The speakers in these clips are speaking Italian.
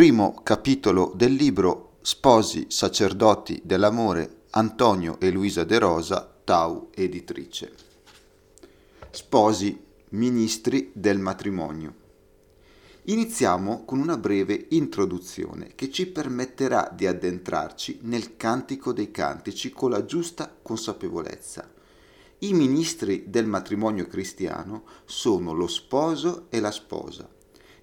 primo capitolo del libro Sposi sacerdoti dell'amore Antonio e Luisa De Rosa, Tau editrice. Sposi ministri del matrimonio. Iniziamo con una breve introduzione che ci permetterà di addentrarci nel cantico dei cantici con la giusta consapevolezza. I ministri del matrimonio cristiano sono lo sposo e la sposa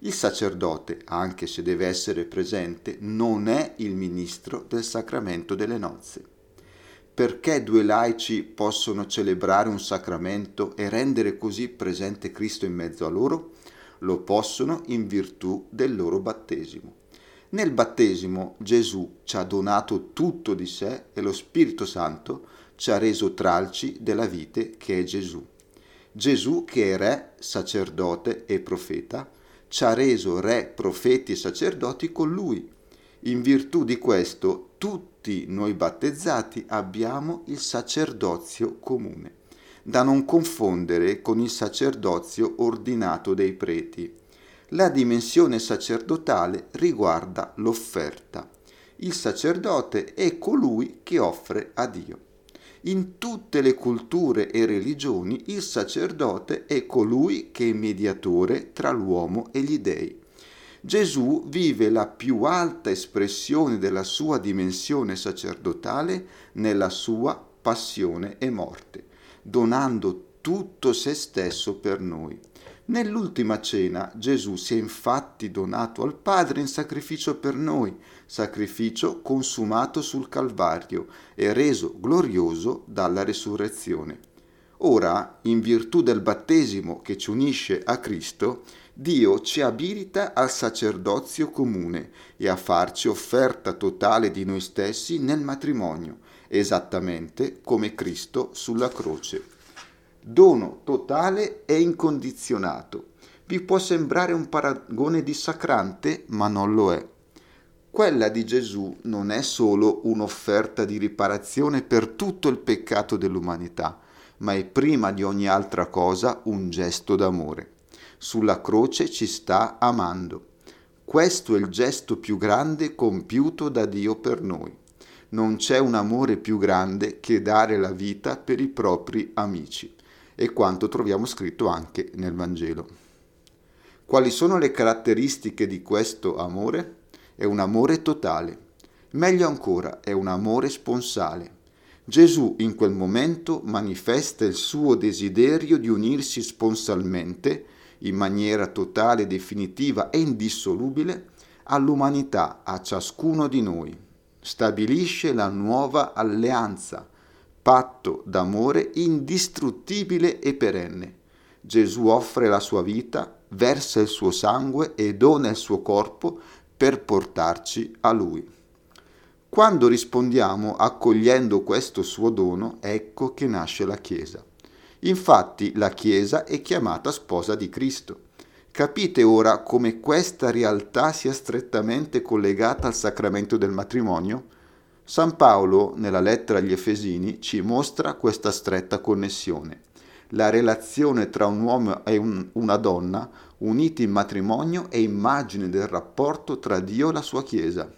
il sacerdote, anche se deve essere presente, non è il ministro del sacramento delle nozze. Perché due laici possono celebrare un sacramento e rendere così presente Cristo in mezzo a loro? Lo possono in virtù del loro battesimo. Nel battesimo Gesù ci ha donato tutto di sé e lo Spirito Santo ci ha reso tralci della vite che è Gesù. Gesù che è re, sacerdote e profeta, ci ha reso re, profeti e sacerdoti con lui. In virtù di questo tutti noi battezzati abbiamo il sacerdozio comune, da non confondere con il sacerdozio ordinato dei preti. La dimensione sacerdotale riguarda l'offerta. Il sacerdote è colui che offre a Dio. In tutte le culture e religioni il sacerdote è colui che è mediatore tra l'uomo e gli dei. Gesù vive la più alta espressione della sua dimensione sacerdotale nella sua passione e morte, donando tutto se stesso per noi. Nell'ultima cena Gesù si è infatti donato al Padre in sacrificio per noi, sacrificio consumato sul Calvario e reso glorioso dalla resurrezione. Ora, in virtù del battesimo che ci unisce a Cristo, Dio ci abilita al sacerdozio comune e a farci offerta totale di noi stessi nel matrimonio, esattamente come Cristo sulla croce dono totale e incondizionato. Vi può sembrare un paragone dissacrante, ma non lo è. Quella di Gesù non è solo un'offerta di riparazione per tutto il peccato dell'umanità, ma è prima di ogni altra cosa un gesto d'amore. Sulla croce ci sta amando. Questo è il gesto più grande compiuto da Dio per noi. Non c'è un amore più grande che dare la vita per i propri amici e quanto troviamo scritto anche nel Vangelo. Quali sono le caratteristiche di questo amore? È un amore totale. Meglio ancora, è un amore sponsale. Gesù in quel momento manifesta il suo desiderio di unirsi sponsalmente, in maniera totale, definitiva e indissolubile, all'umanità, a ciascuno di noi. Stabilisce la nuova alleanza, patto d'amore indistruttibile e perenne. Gesù offre la sua vita, versa il suo sangue e dona il suo corpo per portarci a Lui. Quando rispondiamo accogliendo questo suo dono, ecco che nasce la Chiesa. Infatti la Chiesa è chiamata sposa di Cristo. Capite ora come questa realtà sia strettamente collegata al sacramento del matrimonio? San Paolo, nella lettera agli Efesini, ci mostra questa stretta connessione. La relazione tra un uomo e un, una donna, uniti in matrimonio, è immagine del rapporto tra Dio e la sua Chiesa.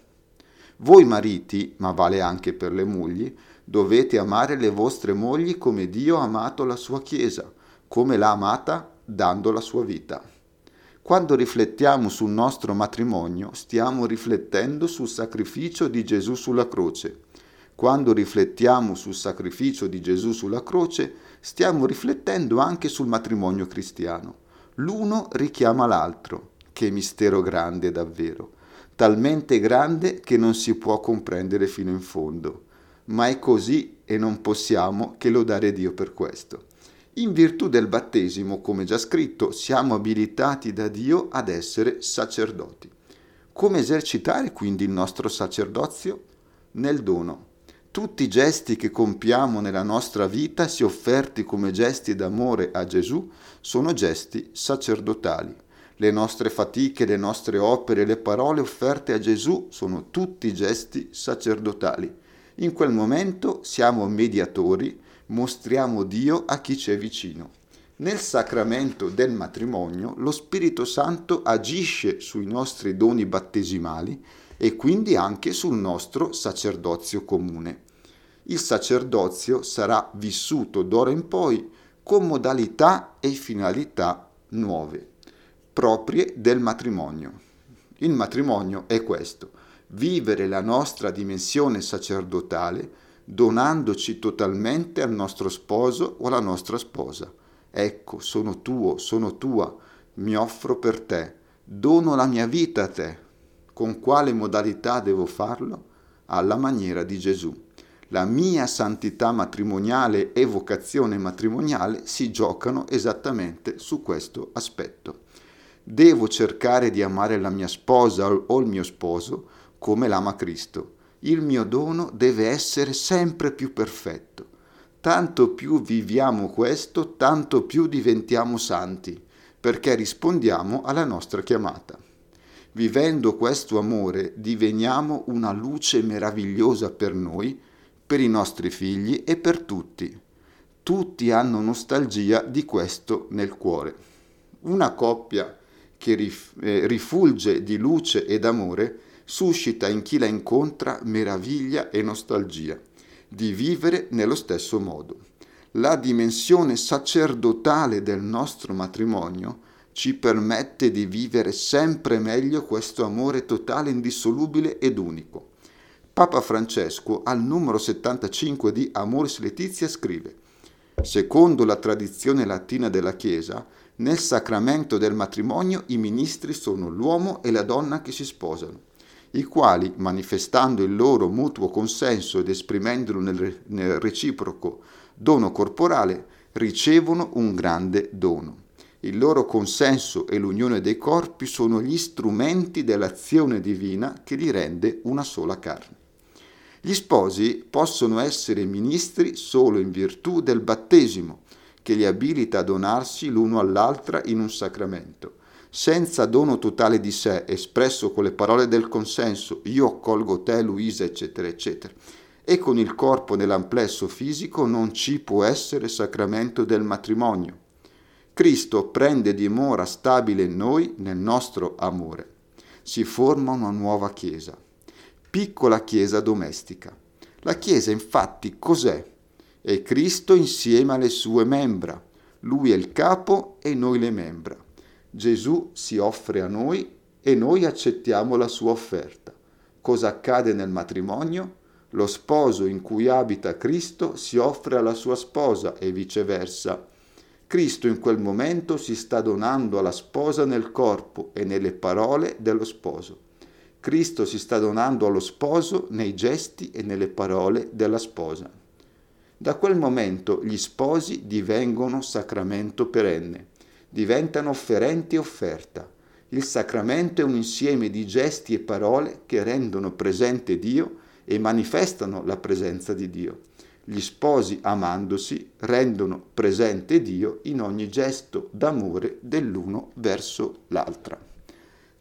Voi mariti, ma vale anche per le mogli, dovete amare le vostre mogli come Dio ha amato la sua Chiesa, come l'ha amata dando la sua vita. Quando riflettiamo sul nostro matrimonio, stiamo riflettendo sul sacrificio di Gesù sulla croce. Quando riflettiamo sul sacrificio di Gesù sulla croce, stiamo riflettendo anche sul matrimonio cristiano. L'uno richiama l'altro. Che mistero grande davvero, talmente grande che non si può comprendere fino in fondo. Ma è così e non possiamo che lodare Dio per questo. In virtù del battesimo, come già scritto, siamo abilitati da Dio ad essere sacerdoti. Come esercitare quindi il nostro sacerdozio? Nel dono. Tutti i gesti che compiamo nella nostra vita, se offerti come gesti d'amore a Gesù, sono gesti sacerdotali. Le nostre fatiche, le nostre opere, le parole offerte a Gesù sono tutti gesti sacerdotali. In quel momento siamo mediatori mostriamo Dio a chi ci è vicino. Nel sacramento del matrimonio lo Spirito Santo agisce sui nostri doni battesimali e quindi anche sul nostro sacerdozio comune. Il sacerdozio sarà vissuto d'ora in poi con modalità e finalità nuove, proprie del matrimonio. Il matrimonio è questo, vivere la nostra dimensione sacerdotale donandoci totalmente al nostro sposo o alla nostra sposa. Ecco, sono tuo, sono tua, mi offro per te, dono la mia vita a te. Con quale modalità devo farlo? Alla maniera di Gesù. La mia santità matrimoniale e vocazione matrimoniale si giocano esattamente su questo aspetto. Devo cercare di amare la mia sposa o il mio sposo come l'ama Cristo. Il mio dono deve essere sempre più perfetto. Tanto più viviamo questo, tanto più diventiamo santi, perché rispondiamo alla nostra chiamata. Vivendo questo amore diveniamo una luce meravigliosa per noi, per i nostri figli e per tutti. Tutti hanno nostalgia di questo nel cuore. Una coppia che eh, rifulge di luce ed amore suscita in chi la incontra meraviglia e nostalgia di vivere nello stesso modo. La dimensione sacerdotale del nostro matrimonio ci permette di vivere sempre meglio questo amore totale, indissolubile ed unico. Papa Francesco al numero 75 di Amoris Letizia scrive Secondo la tradizione latina della Chiesa, nel sacramento del matrimonio i ministri sono l'uomo e la donna che si sposano i quali, manifestando il loro mutuo consenso ed esprimendolo nel, nel reciproco dono corporale, ricevono un grande dono. Il loro consenso e l'unione dei corpi sono gli strumenti dell'azione divina che li rende una sola carne. Gli sposi possono essere ministri solo in virtù del battesimo, che li abilita a donarsi l'uno all'altra in un sacramento senza dono totale di sé, espresso con le parole del consenso, io accolgo te Luisa, eccetera, eccetera, e con il corpo nell'amplesso fisico non ci può essere sacramento del matrimonio. Cristo prende dimora stabile in noi, nel nostro amore. Si forma una nuova Chiesa, piccola Chiesa domestica. La Chiesa infatti cos'è? È Cristo insieme alle sue membra. Lui è il capo e noi le membra. Gesù si offre a noi e noi accettiamo la sua offerta. Cosa accade nel matrimonio? Lo sposo in cui abita Cristo si offre alla sua sposa e viceversa. Cristo in quel momento si sta donando alla sposa nel corpo e nelle parole dello sposo. Cristo si sta donando allo sposo nei gesti e nelle parole della sposa. Da quel momento gli sposi divengono sacramento perenne diventano offerenti e offerta. Il sacramento è un insieme di gesti e parole che rendono presente Dio e manifestano la presenza di Dio. Gli sposi, amandosi, rendono presente Dio in ogni gesto d'amore dell'uno verso l'altra.